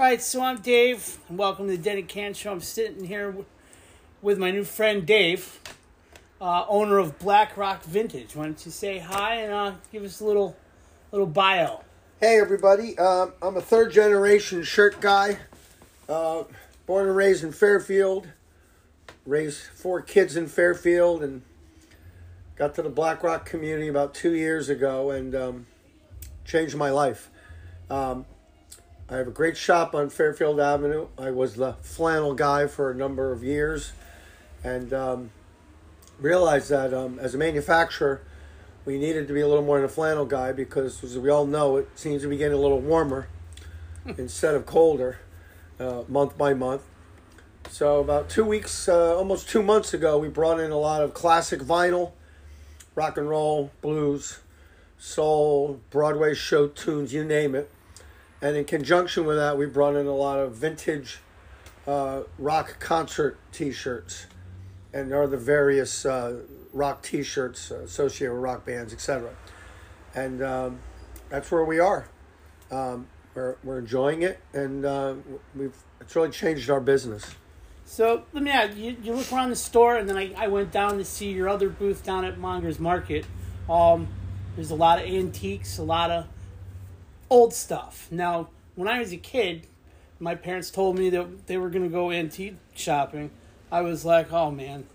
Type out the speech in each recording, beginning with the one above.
All right, so I'm Dave, and welcome to the Dented Can Show. I'm sitting here with my new friend Dave, uh, owner of Black Rock Vintage. Why don't you say hi and uh, give us a little little bio? Hey everybody, um, I'm a third generation shirt guy. Uh, born and raised in Fairfield. Raised four kids in Fairfield and got to the Black Rock community about two years ago and um, changed my life. Um, I have a great shop on Fairfield Avenue. I was the flannel guy for a number of years and um, realized that um, as a manufacturer, we needed to be a little more than a flannel guy because, as we all know, it seems to be getting a little warmer instead of colder uh, month by month. So, about two weeks, uh, almost two months ago, we brought in a lot of classic vinyl, rock and roll, blues, soul, Broadway show tunes, you name it. And in conjunction with that, we brought in a lot of vintage uh, rock concert t shirts. And are the various uh, rock t shirts associated with rock bands, etc. And um, that's where we are. Um, we're, we're enjoying it, and uh, we've it's really changed our business. So let me ask you. You look around the store, and then I, I went down to see your other booth down at Monger's Market. Um, there's a lot of antiques, a lot of old stuff. Now, when I was a kid, my parents told me that they were going to go antique shopping. I was like, oh man.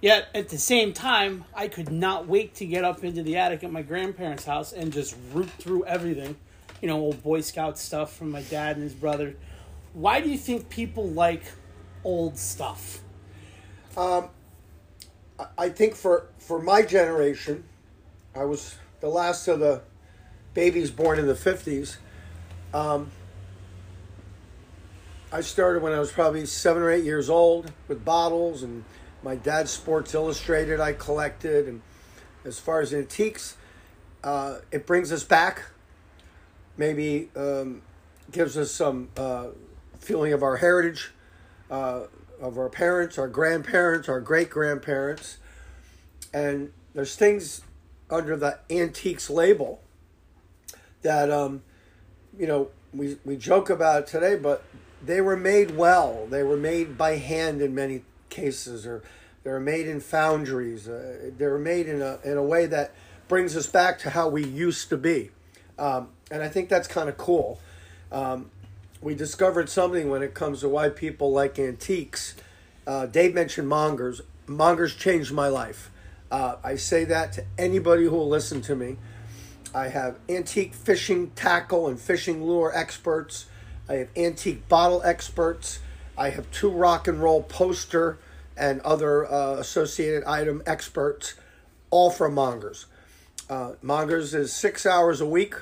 Yet at the same time, I could not wait to get up into the attic at my grandparents' house and just root through everything. You know, old Boy Scout stuff from my dad and his brother. Why do you think people like old stuff? Um, I think for for my generation, I was the last of the babies born in the fifties. Um, I started when I was probably seven or eight years old with bottles and my dad's Sports Illustrated I collected and as far as antiques, uh, it brings us back. Maybe um, gives us some uh, feeling of our heritage, uh, of our parents, our grandparents, our great grandparents, and there's things under the antiques label that um, you know we we joke about today, but they were made well. They were made by hand in many cases, or they were made in foundries. Uh, they were made in a in a way that brings us back to how we used to be, um, and I think that's kind of cool. Um, we discovered something when it comes to why people like antiques. Uh, Dave mentioned mongers. Mongers changed my life. Uh, I say that to anybody who will listen to me. I have antique fishing tackle and fishing lure experts. I have antique bottle experts. I have two rock and roll poster and other uh, associated item experts, all from Mongers. Uh, Mongers is six hours a week.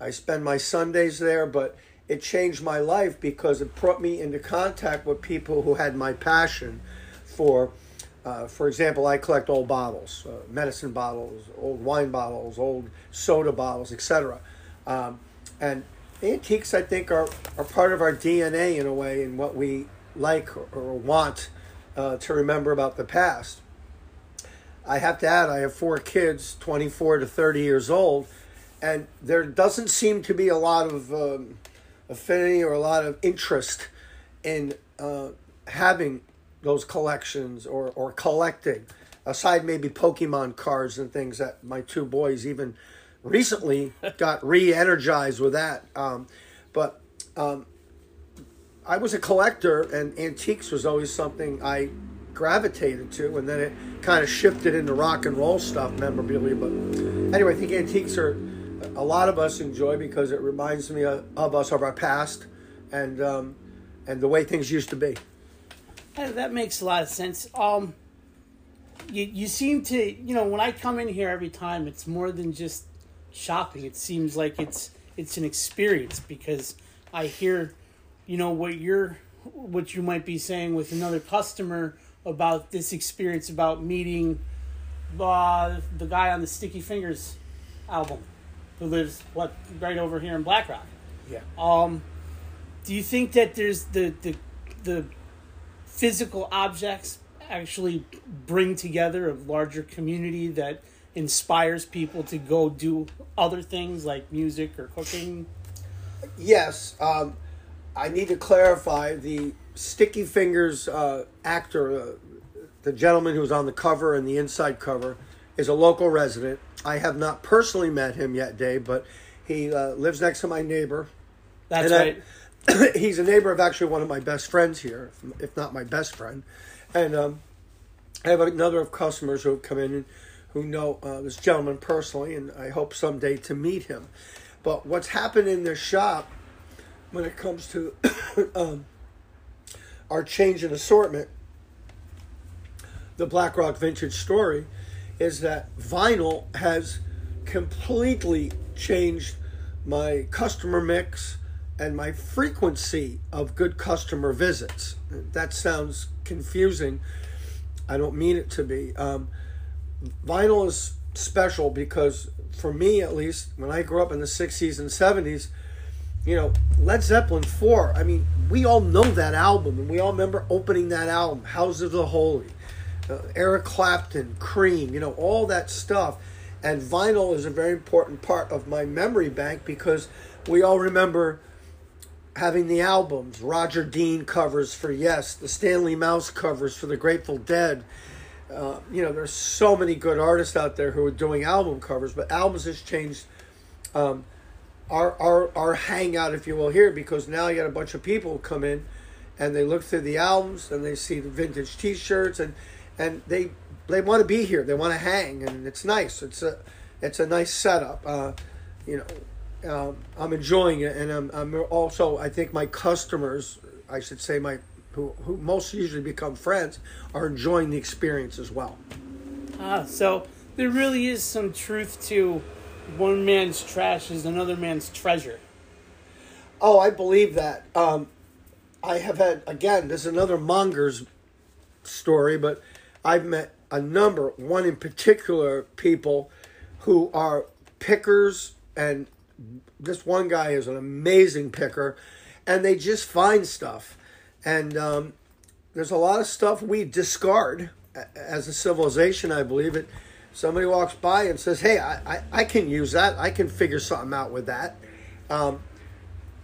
I spend my Sundays there, but it changed my life because it brought me into contact with people who had my passion for. Uh, for example, I collect old bottles, uh, medicine bottles, old wine bottles, old soda bottles, etc. Um, and antiques, I think, are, are part of our DNA in a way, in what we like or, or want uh, to remember about the past. I have to add, I have four kids, 24 to 30 years old, and there doesn't seem to be a lot of um, affinity or a lot of interest in uh, having those collections or, or collecting, aside maybe Pokemon cards and things that my two boys even recently got re energized with that. Um, but um, I was a collector, and antiques was always something I gravitated to, and then it kind of shifted into rock and roll stuff, memorabilia. But anyway, I think antiques are a lot of us enjoy because it reminds me of, of us of our past and um, and the way things used to be. That makes a lot of sense. Um, you you seem to you know when I come in here every time, it's more than just shopping. It seems like it's it's an experience because I hear, you know, what you're what you might be saying with another customer about this experience about meeting uh, the guy on the Sticky Fingers album who lives what right over here in Black Rock. Yeah. Um, do you think that there's the the the physical objects actually bring together a larger community that inspires people to go do other things like music or cooking? Yes, um, I need to clarify the Sticky Fingers uh, actor, uh, the gentleman who's on the cover and the inside cover, is a local resident. I have not personally met him yet, Dave, but he uh, lives next to my neighbor. That's And I- right. he's a neighbor of actually one of my best friends here, if not my best friend. And um, I have another of customers who have come in and who know uh, this gentleman personally, and I hope someday to meet him. But what's happened in their shop when it comes to um, our change in assortment, the Black Rock Vintage story, is that vinyl has completely changed my customer mix and my frequency of good customer visits. That sounds confusing. I don't mean it to be. Um, vinyl is special because, for me at least, when I grew up in the 60s and 70s, you know, Led Zeppelin 4, I mean, we all know that album and we all remember opening that album, House of the Holy, uh, Eric Clapton, Cream, you know, all that stuff. And vinyl is a very important part of my memory bank because we all remember having the albums, Roger Dean covers for Yes, the Stanley Mouse covers for the Grateful Dead. Uh, you know, there's so many good artists out there who are doing album covers, but albums has changed um, our, our our hangout, if you will, here because now you got a bunch of people come in and they look through the albums and they see the vintage T-shirts and and they they want to be here. They want to hang, and it's nice. It's a it's a nice setup. Uh, you know, um, I'm enjoying it, and I'm, I'm also I think my customers, I should say my who who most usually become friends, are enjoying the experience as well. Ah, so there really is some truth to one man's trash is another man's treasure. Oh, I believe that. Um, I have had again. This is another Mongers story, but I've met a number, one in particular, people who are pickers, and this one guy is an amazing picker, and they just find stuff, and um, there's a lot of stuff we discard as a civilization. I believe it. Somebody walks by and says, "Hey, I, I, I can use that. I can figure something out with that." Um,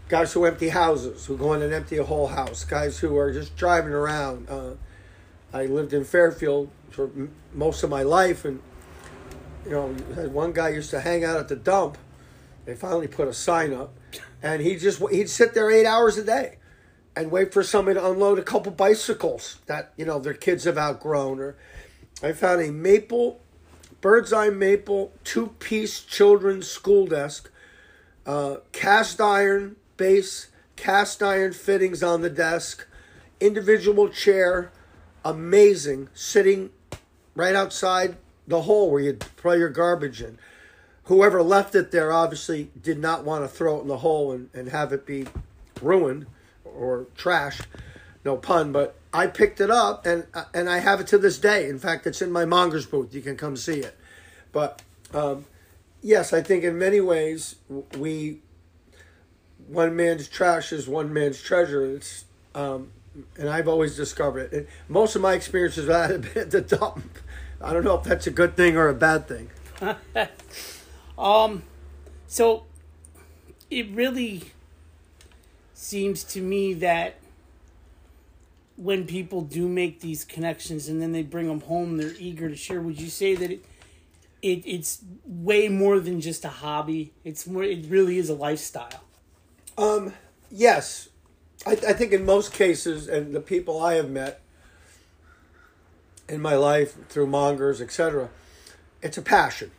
guys who empty houses, who go in and empty a whole house, guys who are just driving around. Uh, I lived in Fairfield for m- most of my life, and you know, one guy used to hang out at the dump. They finally put a sign up, and he just he'd sit there eight hours a day, and wait for somebody to unload a couple bicycles that you know their kids have outgrown. Or I found a maple, bird's eye maple, two piece children's school desk uh, cast iron base, cast iron fittings on the desk, individual chair, amazing, sitting right outside the hole where you throw your garbage in. Whoever left it there obviously did not want to throw it in the hole and, and have it be ruined or trashed. No pun, but I picked it up and and I have it to this day. In fact, it's in my monger's booth. You can come see it. But um, yes, I think in many ways we one man's trash is one man's treasure. It's um, and I've always discovered it. And most of my experiences have been at the dump. I don't know if that's a good thing or a bad thing. Um, so it really seems to me that when people do make these connections and then they bring them home, they're eager to share. Would you say that it, it it's way more than just a hobby? It's more. It really is a lifestyle. Um, yes, I, I think in most cases, and the people I have met in my life through mongers, etc., it's a passion,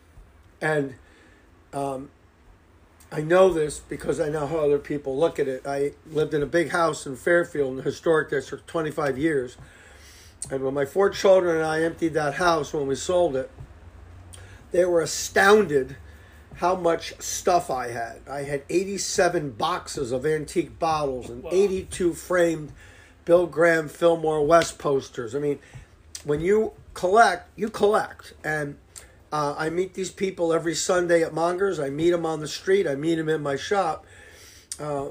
and um, I know this because I know how other people look at it. I lived in a big house in Fairfield, in the historic district, twenty five years, and when my four children and I emptied that house when we sold it, they were astounded how much stuff I had. I had 87 boxes of antique bottles and Wow. 82 framed Bill Graham Fillmore West posters. I mean, when you collect, you collect. And uh, I meet these people every Sunday at Mongers. I meet them on the street. I meet them in my shop. Uh,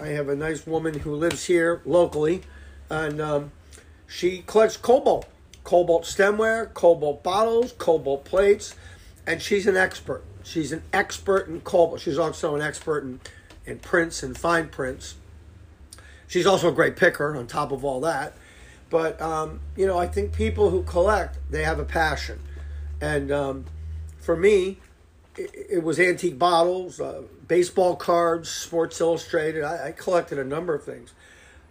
I have a nice woman who lives here locally, and um, she collects cobalt, cobalt stemware, cobalt bottles, cobalt plates, and she's an expert. She's an expert in cobalt. She's also an expert in, in prints and fine prints. she's also a great picker on top of all that. But um, you know, I think people who collect they have a passion, and um, for me, it, it was antique bottles, uh, baseball cards, Sports Illustrated. I, I collected a number of things,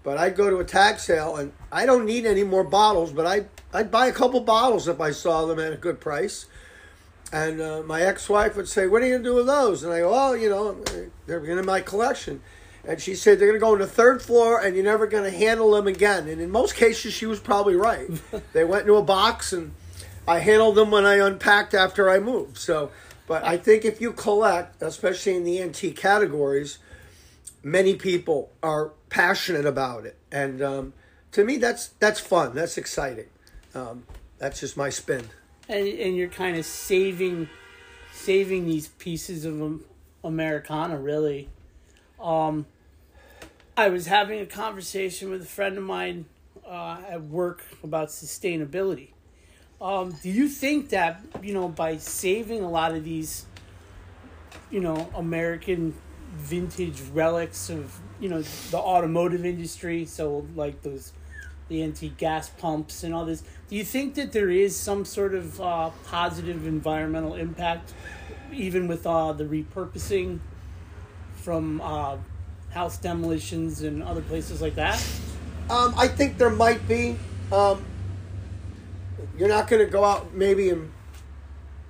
but I'd go to a tag sale and I don't need any more bottles, but I I'd buy a couple bottles if I saw them at a good price. And uh, my ex-wife would say, "What are you gonna do with those?" And I go, "Oh, you know, they're in my collection." And she said they're going to go on the third floor, and you're never going to handle them again. And in most cases, she was probably right. they went into a box, and I handled them when I unpacked after I moved. So, but I think if you collect, especially in the antique categories, many people are passionate about it, and um, to me, that's that's fun. That's exciting. Um, that's just my spin. And, and you're kind of saving saving these pieces of Americana, really. Um, I was having a conversation with a friend of mine uh, at work about sustainability. Um, do you think that you know by saving a lot of these, you know, American vintage relics of you know the automotive industry, so like those the antique gas pumps and all this, do you think that there is some sort of uh, positive environmental impact, even with uh, the repurposing from uh, house demolitions and other places like that? Um, I think there might be. Um, you're not going to go out maybe and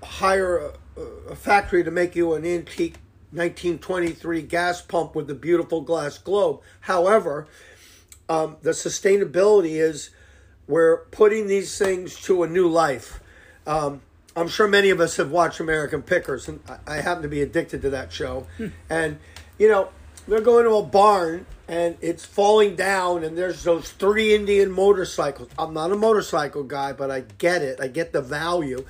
hire a, a, factory to make you an antique 1923 gas pump with a beautiful glass globe. However, um, the sustainability is we're putting these things to a new life. Um, I'm sure many of us have watched American Pickers, and I, I happen to be addicted to that show. Hmm. and, you know, they're going to a barn and it's falling down and there's those three Indian motorcycles. I'm not a motorcycle guy, but I get it. I get the value.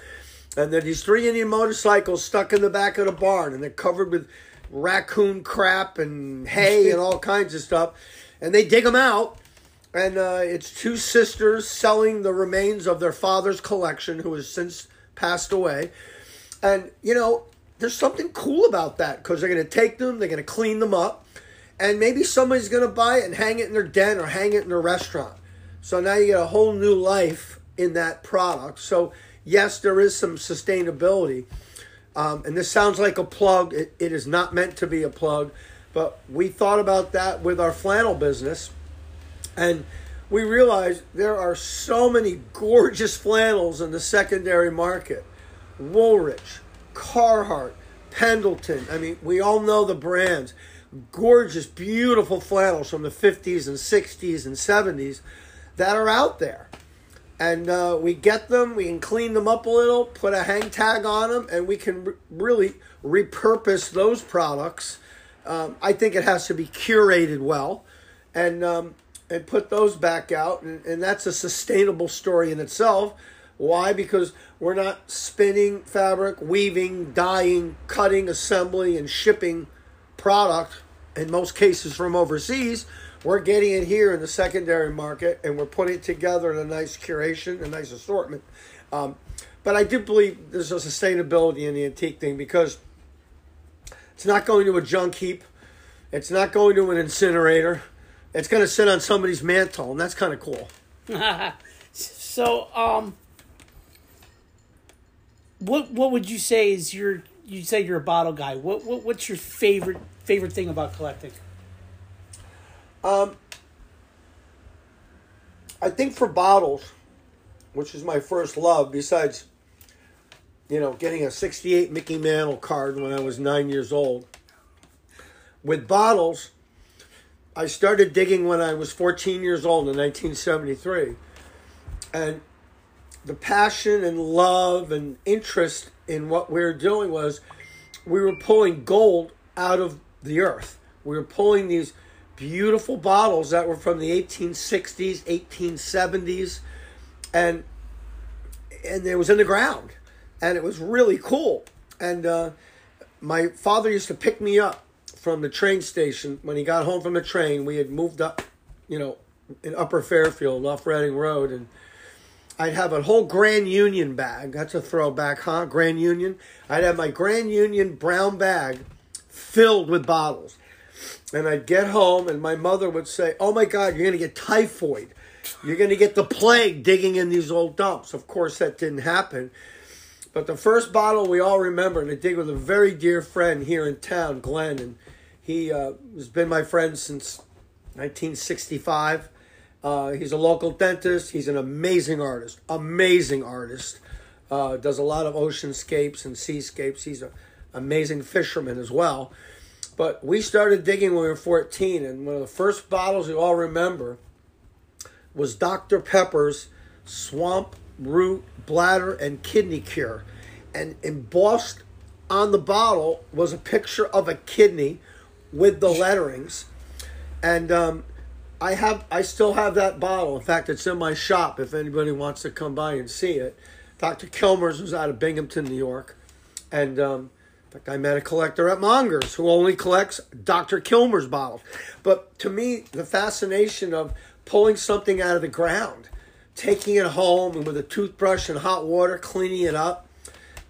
And are these three Indian motorcycles stuck in the back of the barn and they're covered with raccoon crap and hay and all kinds of stuff. And they dig them out. And uh, it's two sisters selling the remains of their father's collection, who has since passed away. And, you know, there's something cool about that because they're going to take them, they're going to clean them up and maybe somebody's going to buy it and hang it in their den or hang it in their restaurant. So now you get a whole new life in that product. So yes, there is some sustainability. Um, and this sounds like a plug. It, it is not meant to be a plug, but we thought about that with our flannel business, and we realized there are so many gorgeous flannels in the secondary market. Woolrich, Carhartt, Pendleton. I mean, we all know the brands gorgeous, beautiful flannels from the 50s and 60s and 70s that are out there. And uh, we get them, we can clean them up a little, put a hang tag on them, and we can re- really repurpose those products. Um, I think it has to be curated well and, um, and put those back out. And, and that's a sustainable story in itself. Why? Because we're not spinning fabric, weaving, dyeing, cutting, assembling, and shipping product in most cases from overseas. We're getting it here in the secondary market and we're putting it together in a nice curation, a nice assortment. Um, but I do believe there's a sustainability in the antique thing because it's not going to a junk heap, it's not going to an incinerator, it's going to sit on somebody's mantle, and that's kind of cool. so, um, what what would you say is your you say you're a bottle guy? What, what what's your favorite favorite thing about collecting? Um, I think for bottles, which is my first love, besides, you know, getting a 68 Mickey Mantle card when I was nine years old. With bottles, I started digging when I was 14 years old in 1973. And the passion and love and interest in what we were doing was we were pulling gold out of the earth. We were pulling these beautiful bottles that were from the 1860s, 1870s, and and it was in the ground, and it was really cool. And uh, my father used to pick me up from the train station when he got home from the train. We had moved up, you know, in Upper Fairfield off Redding Road, and I'd have a whole Grand Union bag. That's a throwback, huh? Grand Union. I'd have my Grand Union brown bag filled with bottles. And I'd get home, and my mother would say, Oh my God, you're going to get typhoid. You're going to get the plague digging in these old dumps. Of course, that didn't happen. But the first bottle we all remember, and I dig with a very dear friend here in town, Glenn, and he uh, has been my friend since 1965. Uh, he's a local dentist. He's an amazing artist, amazing artist. Uh, does a lot of oceanscapes and seascapes. He's an amazing fisherman as well. But we started digging when we were 14, and one of the first bottles you all remember was Dr. Pepper's Swamp Root Bladder and Kidney Cure. And embossed on the bottle was a picture of a kidney with the letterings. And um, I have, I still have that bottle. In fact, it's in my shop. If anybody wants to come by and see it, Dr. Kilmer's was out of Binghamton, New York, and um, I met a collector at Mongers who only collects Dr. Kilmer's bottles. But to me, the fascination of pulling something out of the ground, taking it home, and with a toothbrush and hot water, cleaning it up.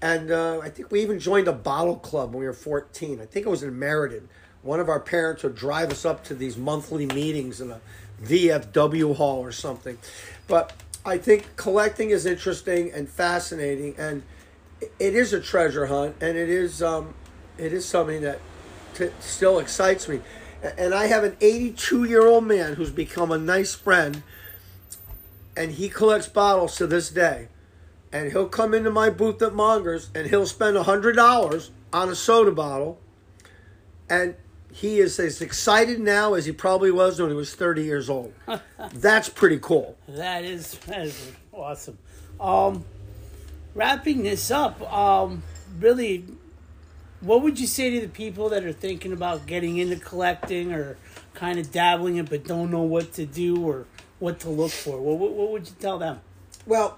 And uh, I think we even joined a bottle club when we were 14. I think it was in Meriden. One of our parents would drive us up to these monthly meetings in a VFW hall or something. But I think collecting is interesting and fascinating, and it is a treasure hunt, and it is um, it is something that t- still excites me. And I have an 82 year old man who's become a nice friend, and he collects bottles to this day. And he'll come into my booth at Mongers, and he'll spend hundred dollars on a soda bottle, and he is as excited now as he probably was when he was 30 years old. That's pretty cool. That is that is awesome. Um, wrapping this up, um, really, what would you say to the people that are thinking about getting into collecting or kind of dabbling it but don't know what to do or what to look for? What, what, what would you tell them? Well,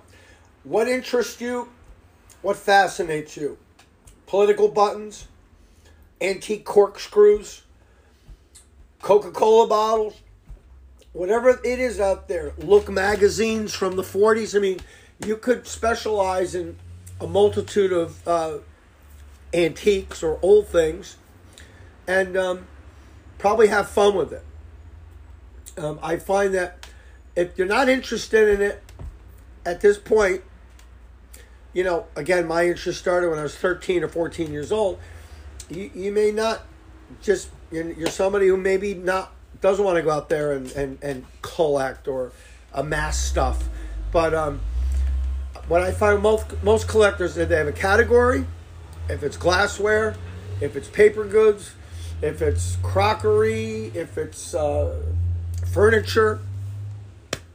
what interests you? What fascinates you? Political buttons, antique corkscrews, Coca Cola bottles, whatever it is out there. Look magazines from the 40s. I mean, you could specialize in a multitude of uh, antiques or old things and um, probably have fun with it. Um, I find that if you're not interested in it at this point, you know, again, my interest started when I was 13 or 14 years old. You, you may not just you're, you're somebody who maybe not doesn't want to go out there and, and, and collect or amass stuff. But um, what I find most most collectors that they have a category, if it's glassware, if it's paper goods, if it's crockery, if it's uh, furniture,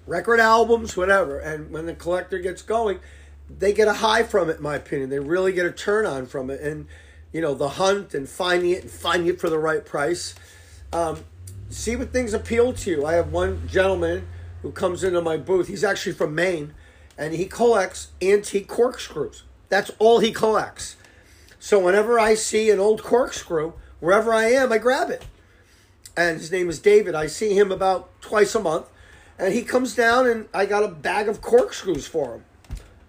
record albums, whatever. And when the collector gets going, they get a high from it. In my opinion, they really get a turn on from it, and you know the hunt and finding it and finding it for the right price. Um, see what things appeal to you. I have one gentleman who comes into my booth. He's actually from Maine, and he collects antique corkscrews. That's all he collects. So whenever I see an old corkscrew, wherever I am, I grab it. And his name is David. I see him about twice a month, and he comes down, and I got a bag of corkscrews for him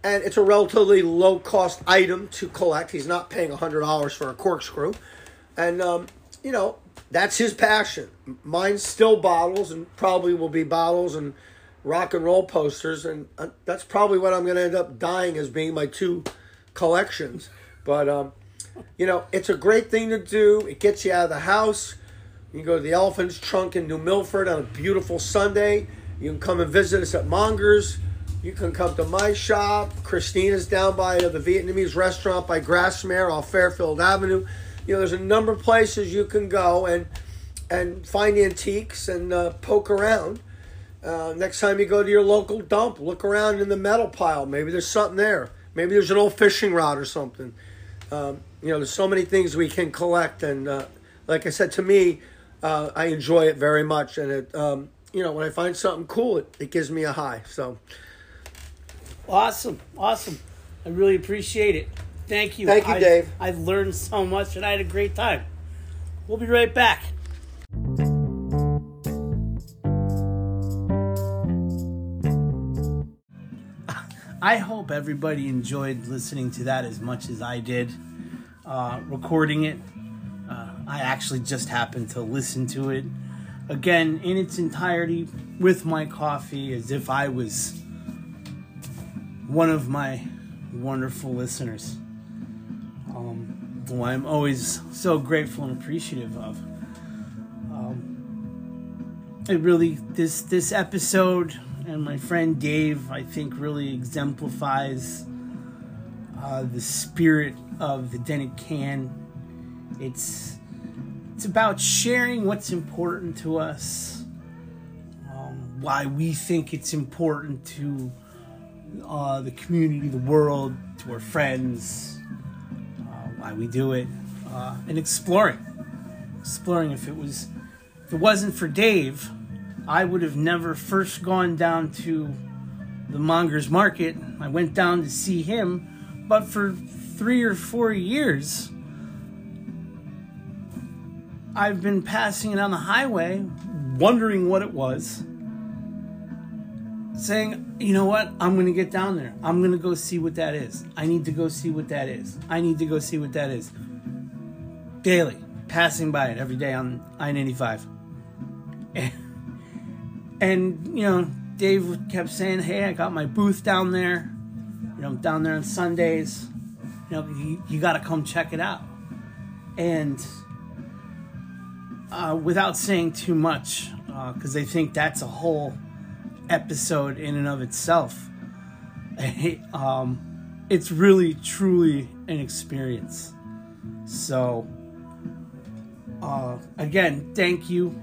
and it's a relatively low cost item to collect. He's not paying $100 for a corkscrew. And, um, you know, that's his passion. Mine's still bottles and probably will be bottles and rock and roll posters. And uh, that's probably what I'm going to end up dying as being my two collections. But, um, you know, it's a great thing to do. It gets you out of the house. You can go to the Elephant's Trunk in New Milford on a beautiful Sunday. You can come and visit us at Mongers. You can come to my shop. Christina's down by the Vietnamese restaurant by Grasmere off Fairfield Avenue. You know, there's a number of places you can go and and find antiques and uh, poke around. Uh, next time you go to your local dump, look around in the metal pile. Maybe there's something there. Maybe there's an old fishing rod or something. Um, you know, there's so many things we can collect, and uh, like I said, to me, uh, I enjoy it very much. And it, um, you know, when I find something cool, it, it gives me a high. So. Awesome, awesome. I really appreciate it. Thank you. Thank you, I, Dave. I've learned so much and I had a great time. We'll be right back. I hope everybody enjoyed listening to that as much as I did. Uh, recording it, uh, I actually just happened to listen to it again in its entirety with my coffee as if I was one of my wonderful listeners. Um, who I'm always so grateful and appreciative of. Um, it really this this episode and my friend Dave I think really exemplifies uh, the spirit of the Dented Can. It's it's about sharing what's important to us, um, why we think it's important to uh, the community, the world, to our friends, uh, why we do it, uh, and exploring. Exploring if it was, if it wasn't for Dave, I would have never first gone down to the Mongers Market. I went down to see him, but for three or four years, I've been passing it on the highway, wondering what it was, saying, you know what, I'm going to get down there. I'm going to go see what that is. I need to go see what that is. I need to go see what that is. Daily, passing by it every day on I 95. And, you know, Dave kept saying, hey, I got my booth down there. You know, down there on Sundays. You know, you, you got to come check it out. And uh, without saying too much, because uh, I think that's a whole episode in and of itself. um, it's really, truly an experience. So, uh, again, thank you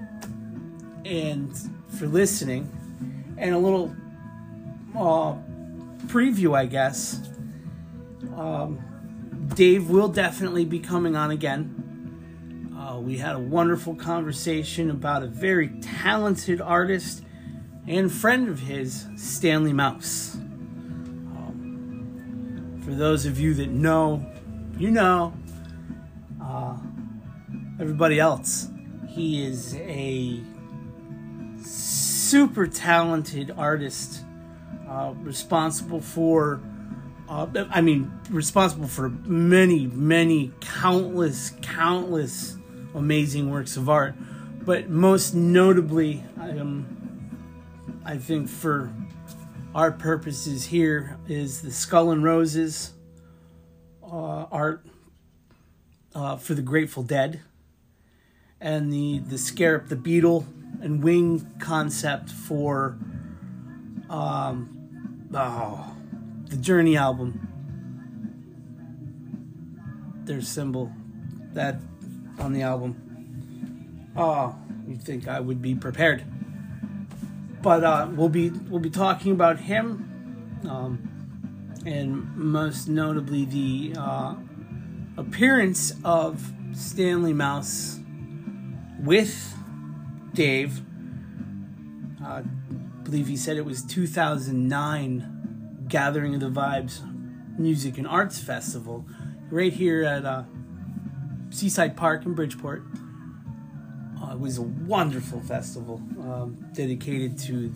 and for listening, and a little uh, preview, I guess. Um, Dave will definitely be coming on again. Uh, we had a wonderful conversation about a very talented artist and friend of his, Stanley Mouse. Um, for those of you that know, you know. Uh, everybody else, he is a super talented artist, uh, responsible for. Uh, I mean, responsible for many, many, countless, countless amazing works of art, but most notably, I think for our purposes here is the Skull and Roses uh, art uh, for the Grateful Dead and the the Scarab the Beetle and wing concept for um, oh, the Journey album. Their symbol that on the album. Oh, you think I would be prepared? But uh, we'll be we'll be talking about him, um, and most notably the uh, appearance of Stanley Mouse with Dave. Uh, I believe he said it was 2009 Gathering of the Vibes Music and Arts Festival right here at uh, Seaside Park in Bridgeport. Uh, it was a wonderful festival um, dedicated to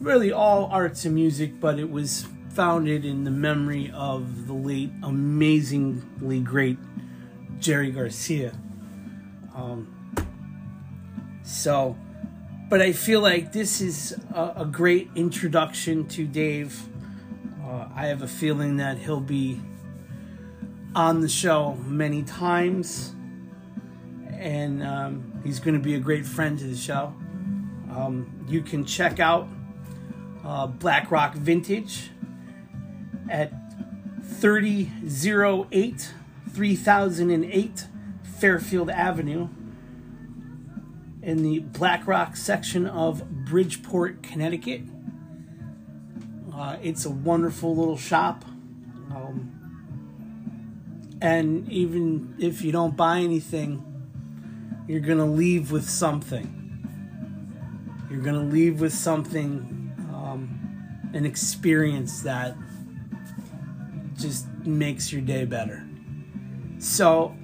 really all arts and music, but it was founded in the memory of the late, amazingly great Jerry Garcia. Um, so, but I feel like this is a, a great introduction to Dave. Uh, I have a feeling that he'll be on the show many times, and um, he's going to be a great friend to the show. Um, you can check out uh, Black Rock Vintage at 3008 3008 Fairfield Avenue in the Black Rock section of Bridgeport, Connecticut. Uh, it's a wonderful little shop. Um, and even if you don't buy anything, you're going to leave with something. You're going to leave with something, um, an experience that just makes your day better. So,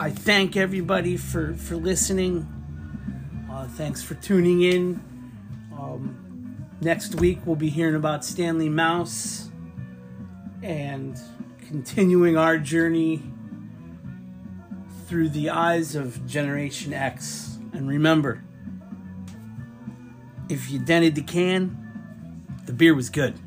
I thank everybody for for listening. Uh, thanks for tuning in. Um, next week we'll be hearing about Stanley Mouse and continuing our journey through the eyes of Generation X. And remember, if you dented the can, the beer was good.